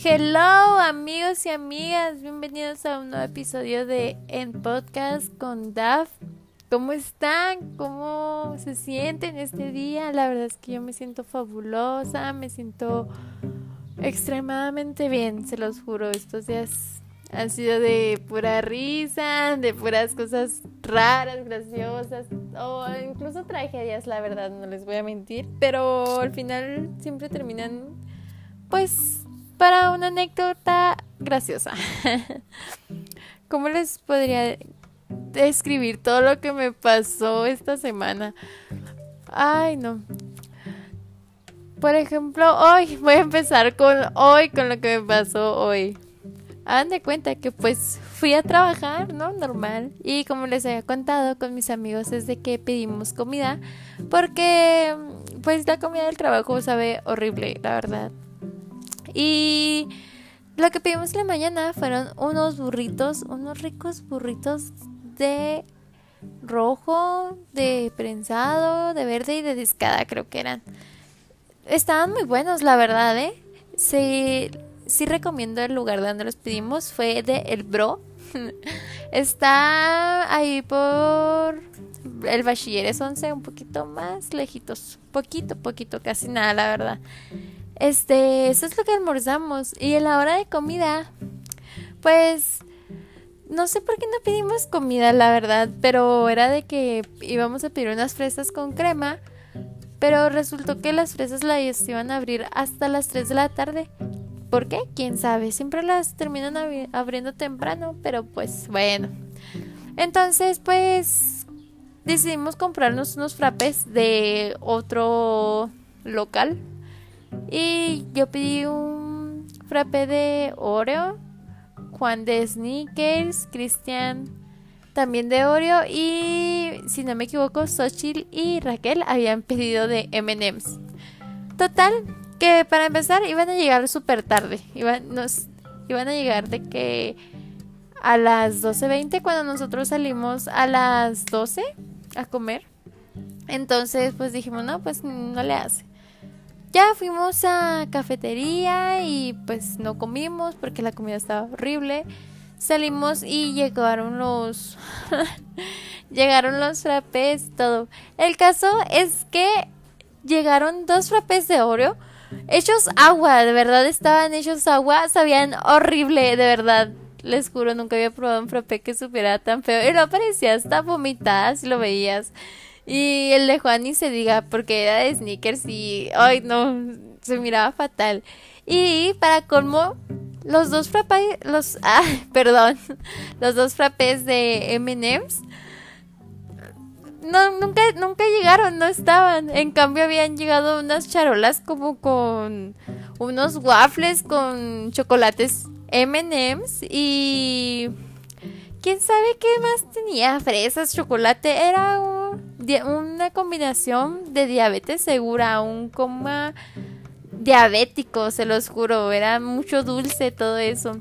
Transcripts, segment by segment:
Hello amigos y amigas, bienvenidos a un nuevo episodio de En Podcast con Daf. ¿Cómo están? ¿Cómo se sienten este día? La verdad es que yo me siento fabulosa, me siento extremadamente bien, se los juro. Estos días han sido de pura risa, de puras cosas raras, graciosas, o incluso tragedias, la verdad, no les voy a mentir. Pero al final siempre terminan, pues, para una anécdota graciosa. ¿Cómo les podría describir todo lo que me pasó esta semana? Ay, no. Por ejemplo, hoy voy a empezar con hoy, con lo que me pasó hoy. Hagan de cuenta que pues fui a trabajar, ¿no? Normal. Y como les había contado con mis amigos desde que pedimos comida. Porque pues la comida del trabajo sabe horrible, la verdad. Y lo que pedimos la mañana fueron unos burritos, unos ricos burritos de rojo, de prensado, de verde y de discada, creo que eran. Estaban muy buenos, la verdad, ¿eh? Sí, sí recomiendo el lugar donde los pedimos, fue de El Bro. Está ahí por el Bachilleres 11, un poquito más lejitos, poquito, poquito, casi nada, la verdad. Este, eso es lo que almorzamos. Y en la hora de comida, pues no sé por qué no pedimos comida, la verdad, pero era de que íbamos a pedir unas fresas con crema, pero resultó que las fresas las iban a abrir hasta las 3 de la tarde. ¿Por qué? ¿Quién sabe? Siempre las terminan abriendo temprano, pero pues bueno. Entonces, pues decidimos comprarnos unos frapes de otro local y yo pedí un frappé de Oreo, Juan de Sneakers, Cristian también de Oreo y si no me equivoco, Xochitl y Raquel habían pedido de MM's. Total, que para empezar iban a llegar súper tarde. Iban, nos, iban a llegar de que a las 12.20 cuando nosotros salimos a las 12 a comer. Entonces pues dijimos, no, pues no le hace. Ya fuimos a cafetería y pues no comimos porque la comida estaba horrible. Salimos y llegaron los llegaron los frappés, todo. El caso es que llegaron dos frappés de Oreo hechos agua, de verdad estaban hechos agua, sabían horrible, de verdad. Les juro, nunca había probado un frappé que supiera tan feo. Y lo parecía hasta vomitada si lo veías. Y el de Juan ni se diga, porque era de sneakers y, ay, no, se miraba fatal. Y para colmo, los dos frappés, los, ah, perdón, los dos frappés de M&M's, no, nunca, nunca llegaron, no estaban. En cambio habían llegado unas charolas como con unos waffles con chocolates M&M's y quién sabe qué más tenía, fresas, chocolate, era un una combinación de diabetes segura, un coma diabético, se los juro, era mucho dulce todo eso.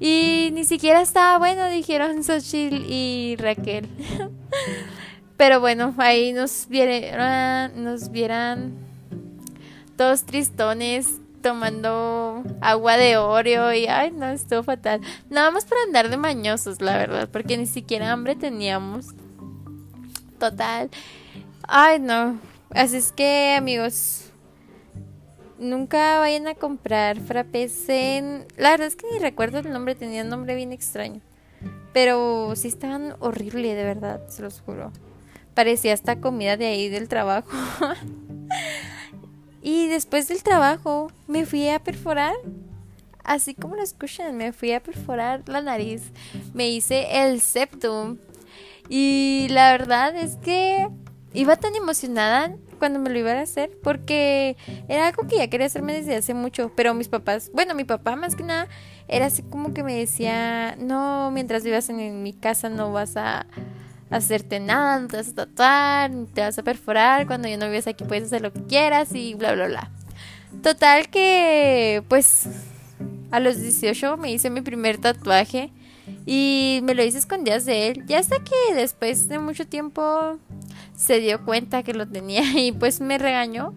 Y ni siquiera estaba bueno, dijeron Xochitl y Raquel. Pero bueno, ahí nos vieran, nos vieran todos tristones tomando agua de Oreo y ay no, estuvo fatal. Nada más para andar de mañosos, la verdad, porque ni siquiera hambre teníamos total. Ay, no. Así es que, amigos, nunca vayan a comprar frappés en... La verdad es que ni recuerdo el nombre, tenía un nombre bien extraño. Pero sí estaban horrible, de verdad, se los juro. Parecía hasta comida de ahí del trabajo. y después del trabajo me fui a perforar. Así como lo escuchan, me fui a perforar la nariz. Me hice el septum y la verdad es que iba tan emocionada cuando me lo iba a hacer porque era algo que ya quería hacerme desde hace mucho, pero mis papás, bueno, mi papá más que nada era así como que me decía, no, mientras vivas en, mi casa no vas a hacerte nada, no te vas a tatuar, ni te vas a perforar, cuando yo no vives aquí puedes hacer lo que quieras y bla, bla, bla. Total que, pues, a los 18 me hice mi primer tatuaje y me lo hice escondidas de él. Ya hasta que después de mucho tiempo se dio cuenta que lo tenía y pues me regañó.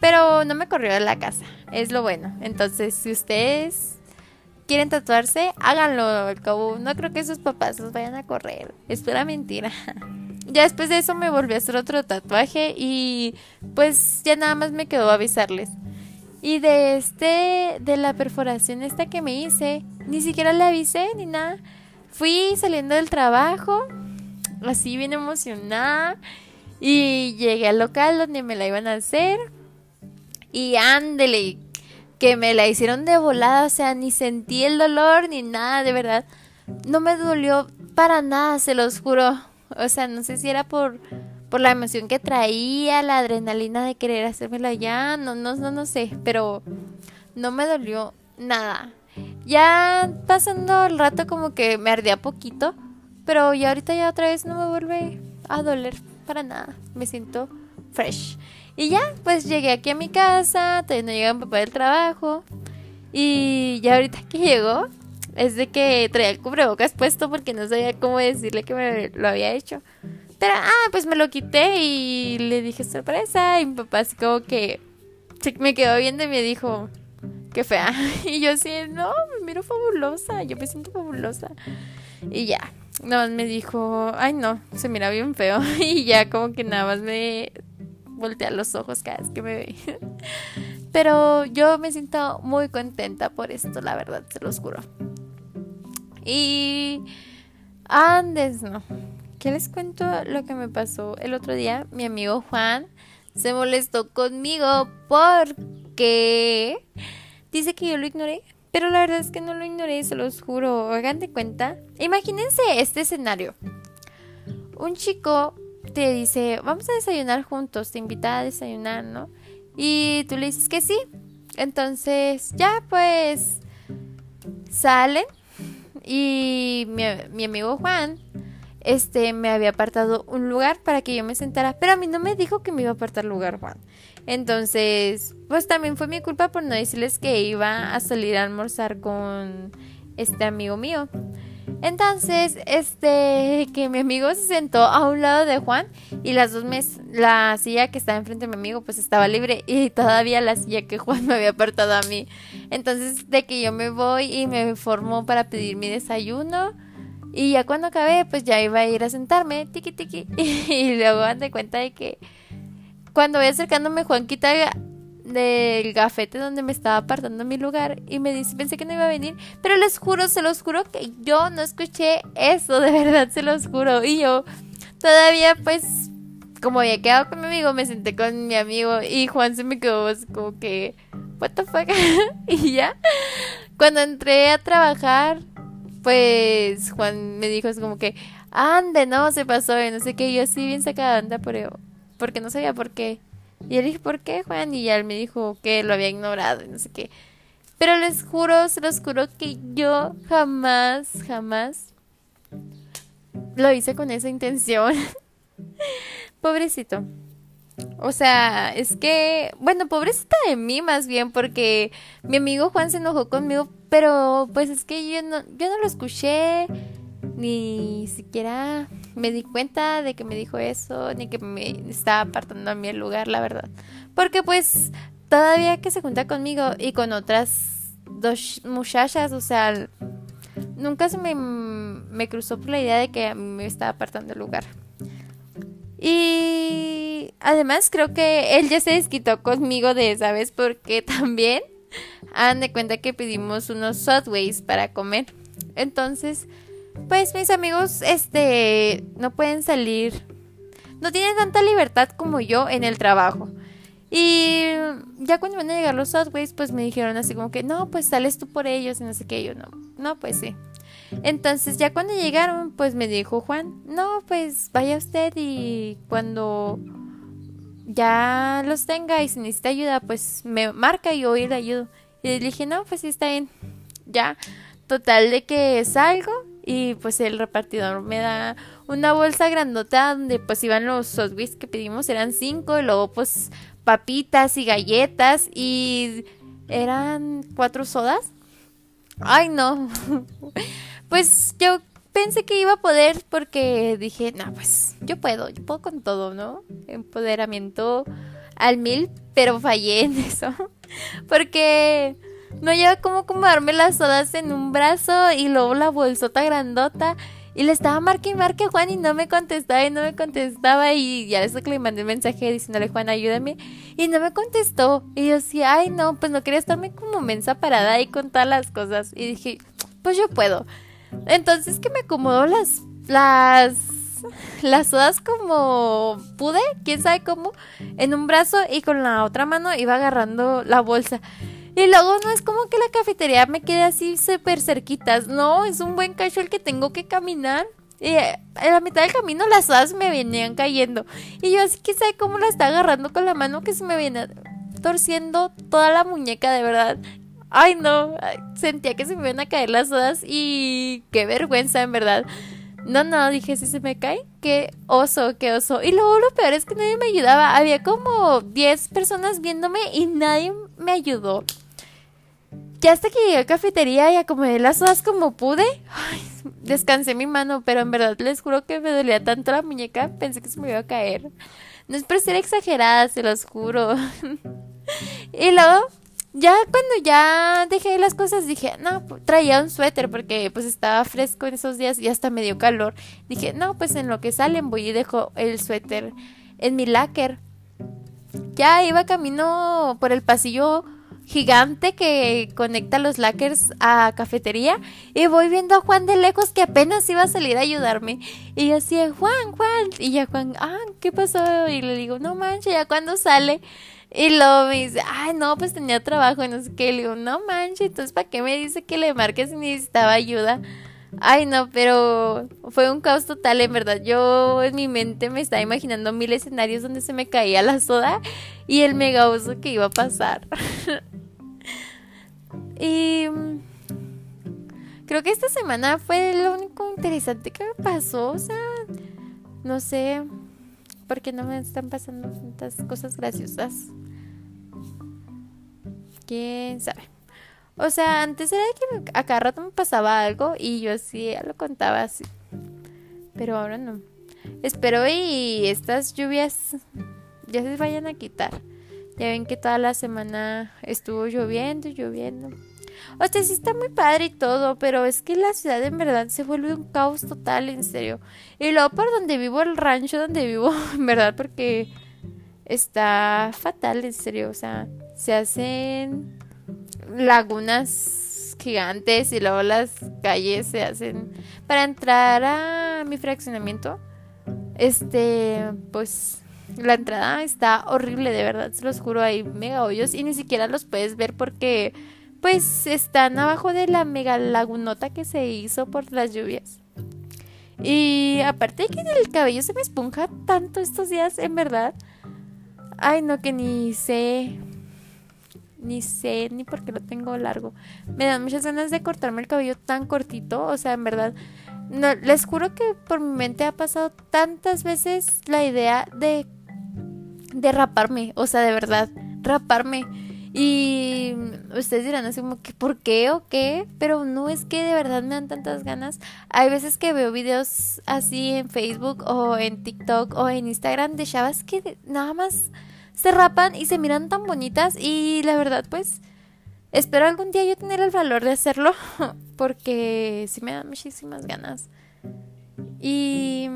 Pero no me corrió de la casa, es lo bueno. Entonces, si ustedes quieren tatuarse, háganlo. Al cabo, no creo que sus papás los vayan a correr. Es pura mentira. Ya después de eso me volví a hacer otro tatuaje y pues ya nada más me quedó avisarles. Y de este, de la perforación esta que me hice, ni siquiera le avisé ni nada. Fui saliendo del trabajo, así bien emocionada, y llegué al local donde me la iban a hacer. Y ándele, que me la hicieron de volada, o sea, ni sentí el dolor ni nada, de verdad. No me dolió para nada, se los juro. O sea, no sé si era por por la emoción que traía, la adrenalina de querer hacérmelo ya, no, no, no, no sé, pero no me dolió nada. Ya pasando el rato como que me ardía poquito, pero ya ahorita ya otra vez no me vuelve a doler para nada, me siento fresh. Y ya, pues llegué aquí a mi casa, todavía no llega mi papá del trabajo, y ya ahorita que llegó, es de que traía el cubrebocas puesto porque no sabía cómo decirle que me lo había hecho. Pero, ah, pues me lo quité y le dije sorpresa. Y mi papá así como que me quedó viendo y me dijo, qué fea. Y yo así, no, me miro fabulosa, yo me siento fabulosa. Y ya, nada más me dijo, ay no, se mira bien feo. Y ya como que nada más me voltea los ojos cada vez que me ve. Pero yo me siento muy contenta por esto, la verdad, se los juro. Y antes no. ¿Qué les cuento lo que me pasó el otro día? Mi amigo Juan se molestó conmigo porque dice que yo lo ignoré. Pero la verdad es que no lo ignoré, se los juro. Hagan de cuenta. Imagínense este escenario. Un chico te dice, vamos a desayunar juntos, te invita a desayunar, ¿no? Y tú le dices que sí. Entonces, ya pues salen. Y mi, mi amigo Juan este me había apartado un lugar para que yo me sentara, pero a mí no me dijo que me iba a apartar lugar, Juan. Entonces, pues también fue mi culpa por no decirles que iba a salir a almorzar con este amigo mío. Entonces, este, que mi amigo se sentó a un lado de Juan y las dos mes, la silla que estaba enfrente de mi amigo pues estaba libre y todavía la silla que Juan me había apartado a mí. Entonces, de que yo me voy y me formó para pedir mi desayuno y ya cuando acabé, pues ya iba a ir a sentarme, tiki tiki. Y luego de cuenta de que cuando voy acercándome, Juan quita del gafete donde me estaba apartando mi lugar y me dice, pensé que no iba a venir, pero les juro, se los juro que yo no escuché eso, de verdad, se los juro. Y yo todavía pues, como había quedado con mi amigo, me senté con mi amigo y Juan se me quedó como que, what the fuck, y ya, cuando entré a trabajar, pues Juan me dijo es como que, ande, no, se pasó y no sé qué, y yo así bien sacada de onda, pero porque no sabía por qué. Y él dije, ¿por qué, Juan? Y ya él me dijo que lo había ignorado y no sé qué. Pero les juro, se los juro que yo jamás, jamás lo hice con esa intención. Pobrecito. O sea, es que, bueno, pobrecita de mí más bien, porque mi amigo Juan se enojó conmigo, pero pues es que yo no, yo no lo escuché, ni siquiera me di cuenta de que me dijo eso, ni que me estaba apartando a mí el lugar, la verdad. Porque pues todavía que se junta conmigo y con otras dos muchachas, o sea, nunca se me, me cruzó por la idea de que me estaba apartando el lugar. Y además creo que él ya se desquitó conmigo de esa vez porque también han de cuenta que pedimos unos Subways para comer. Entonces, pues mis amigos este no pueden salir no tienen tanta libertad como yo en el trabajo. Y ya cuando van a llegar los Subways, pues me dijeron así como que, "No, pues sales tú por ellos", y no sé qué, yo no. No, pues sí. Entonces ya cuando llegaron, pues me dijo Juan, no, pues vaya usted y cuando ya los tenga y si necesita ayuda, pues me marca y yo le ayudo. Y le dije, no, pues sí está bien. Ya, total de que salgo y pues el repartidor me da una bolsa grandota donde pues iban los sosbis que pedimos, eran cinco, y luego pues papitas y galletas y eran cuatro sodas. Ay, no. pues yo pensé que iba a poder porque dije, no, pues yo puedo, yo puedo con todo, ¿no? Empoderamiento al mil, pero fallé en eso. Porque no lleva como acomodarme las sodas en un brazo y luego la bolsota grandota. Y le estaba marque y marque a Juan y no me contestaba y no me contestaba. Y ya eso que le mandé el mensaje diciéndole, Juan, ayúdame. Y no me contestó. Y yo decía, ay, no, pues no quería estarme como mensa parada ahí con todas las cosas. Y dije, pues yo puedo. Entonces que me acomodó las, las, las sodas como pude, quién sabe cómo, en un brazo y con la otra mano iba agarrando la bolsa. Y luego no es como que la cafetería me quede así súper cerquitas. No, es un buen cacho el que tengo que caminar. Y eh, en la mitad del camino las sodas me venían cayendo. Y yo así que sabe cómo la está agarrando con la mano que se me viene torciendo toda la muñeca, de verdad. Ay, no, sentía que se me iban a caer las sodas y qué vergüenza, en verdad. No, no, dije, si se me cae, qué oso, qué oso. Y luego lo peor es que nadie me ayudaba. Había como 10 personas viéndome y nadie me ayudó. Ya hasta que llegué a cafetería y acomodé las sodas como pude, ay, descansé mi mano, pero en verdad les juro que me dolía tanto la muñeca, pensé que se me iba a caer. No es por ser exagerada, se los juro. y luego ya cuando ya dejé las cosas dije, no, pues, traía un suéter porque pues estaba fresco en esos días y hasta me dio calor. Dije, no, pues en lo que salen voy y dejo el suéter en mi locker. Ya iba camino por el pasillo gigante que conecta los lockers a cafetería y voy viendo a Juan de lejos que apenas iba a salir a ayudarme y yo así, Juan, Juan, y ya Juan, ah, ¿qué pasó? Y le digo, no manches, ya cuando sale y luego me dice, ay, no, pues tenía trabajo y no sé qué. Le digo, no manches, entonces, ¿para qué me dice que le marque si necesitaba ayuda? Ay, no, pero fue un caos total, en verdad. Yo en mi mente me estaba imaginando mil escenarios donde se me caía la soda y el mega uso que iba a pasar. y creo que esta semana fue lo único interesante que me pasó. O sea, no sé por qué no me están pasando tantas cosas graciosas. Quién sabe. O sea, antes era que a cada rato me pasaba algo y yo sí lo contaba así. Pero ahora no. Espero y estas lluvias ya se vayan a quitar. Ya ven que toda la semana estuvo lloviendo, lloviendo. O sea, sí está muy padre y todo, pero es que la ciudad en verdad se vuelve un caos total, en serio. Y luego por donde vivo, el rancho donde vivo, en verdad, porque está fatal, en serio. O sea, se hacen lagunas gigantes y luego las calles se hacen para entrar a mi fraccionamiento. Este, pues la entrada está horrible, de verdad, se los juro, hay mega hoyos y ni siquiera los puedes ver porque pues están abajo de la mega lagunota que se hizo por las lluvias. Y aparte de que el cabello se me esponja tanto estos días, en verdad. Ay, no, que ni sé. Ni sé ni por qué lo tengo largo. Me dan muchas ganas de cortarme el cabello tan cortito. O sea, en verdad. No, les juro que por mi mente ha pasado tantas veces la idea de. de raparme. O sea, de verdad. Raparme. Y ustedes dirán así como que ¿por qué o qué? Pero no es que de verdad me dan tantas ganas. Hay veces que veo videos así en Facebook o en TikTok o en Instagram de chavas que nada más se rapan y se miran tan bonitas y la verdad pues espero algún día yo tener el valor de hacerlo porque sí me dan muchísimas ganas. Y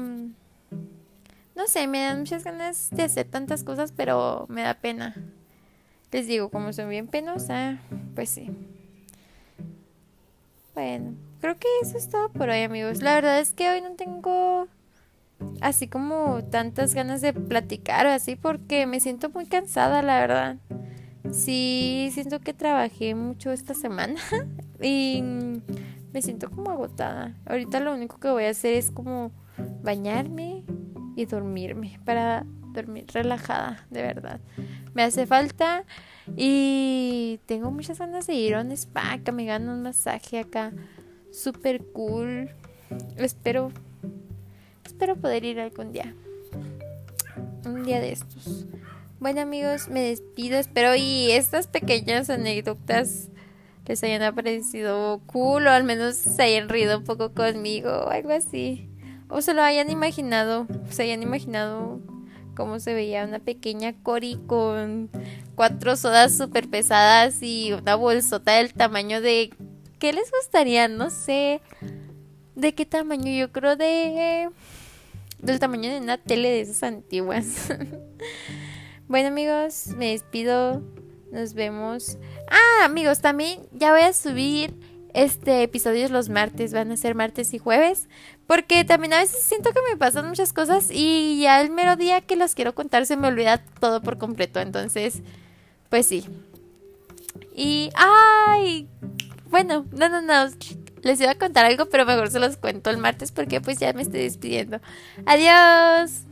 no sé, me dan muchas ganas de hacer tantas cosas, pero me da pena. Les digo, como soy bien penosa, pues sí. Bueno, creo que eso es todo por hoy, amigos. La verdad es que hoy no tengo así como tantas ganas de platicar así porque me siento muy cansada, la verdad. Sí, siento que trabajé mucho esta semana y me siento como agotada. Ahorita lo único que voy a hacer es como bañarme y dormirme para dormir relajada, de verdad. Me hace falta y tengo muchas ganas de ir a un spa, que me gane un masaje acá super cool. Espero espero poder ir algún día. Un día de estos. Bueno amigos, me despido. Espero y estas pequeñas anécdotas les hayan parecido cool o al menos se hayan reído un poco conmigo o algo así. O se lo hayan imaginado, se hayan imaginado cómo se veía una pequeña Cori con cuatro sodas súper pesadas y una bolsota del tamaño de... ¿Qué les gustaría? No sé. ¿De qué tamaño? Yo creo de... Del tamaño de una tele de esas antiguas. bueno amigos, me despido. Nos vemos. Ah, amigos, también ya voy a subir este episodios los martes, van a ser martes y jueves, porque también a veces siento que me pasan muchas cosas y ya el mero día que los quiero contar se me olvida todo por completo, entonces, pues sí. Y, ay, bueno, no, no, no, les iba a contar algo, pero mejor se los cuento el martes porque pues ya me estoy despidiendo. Adiós.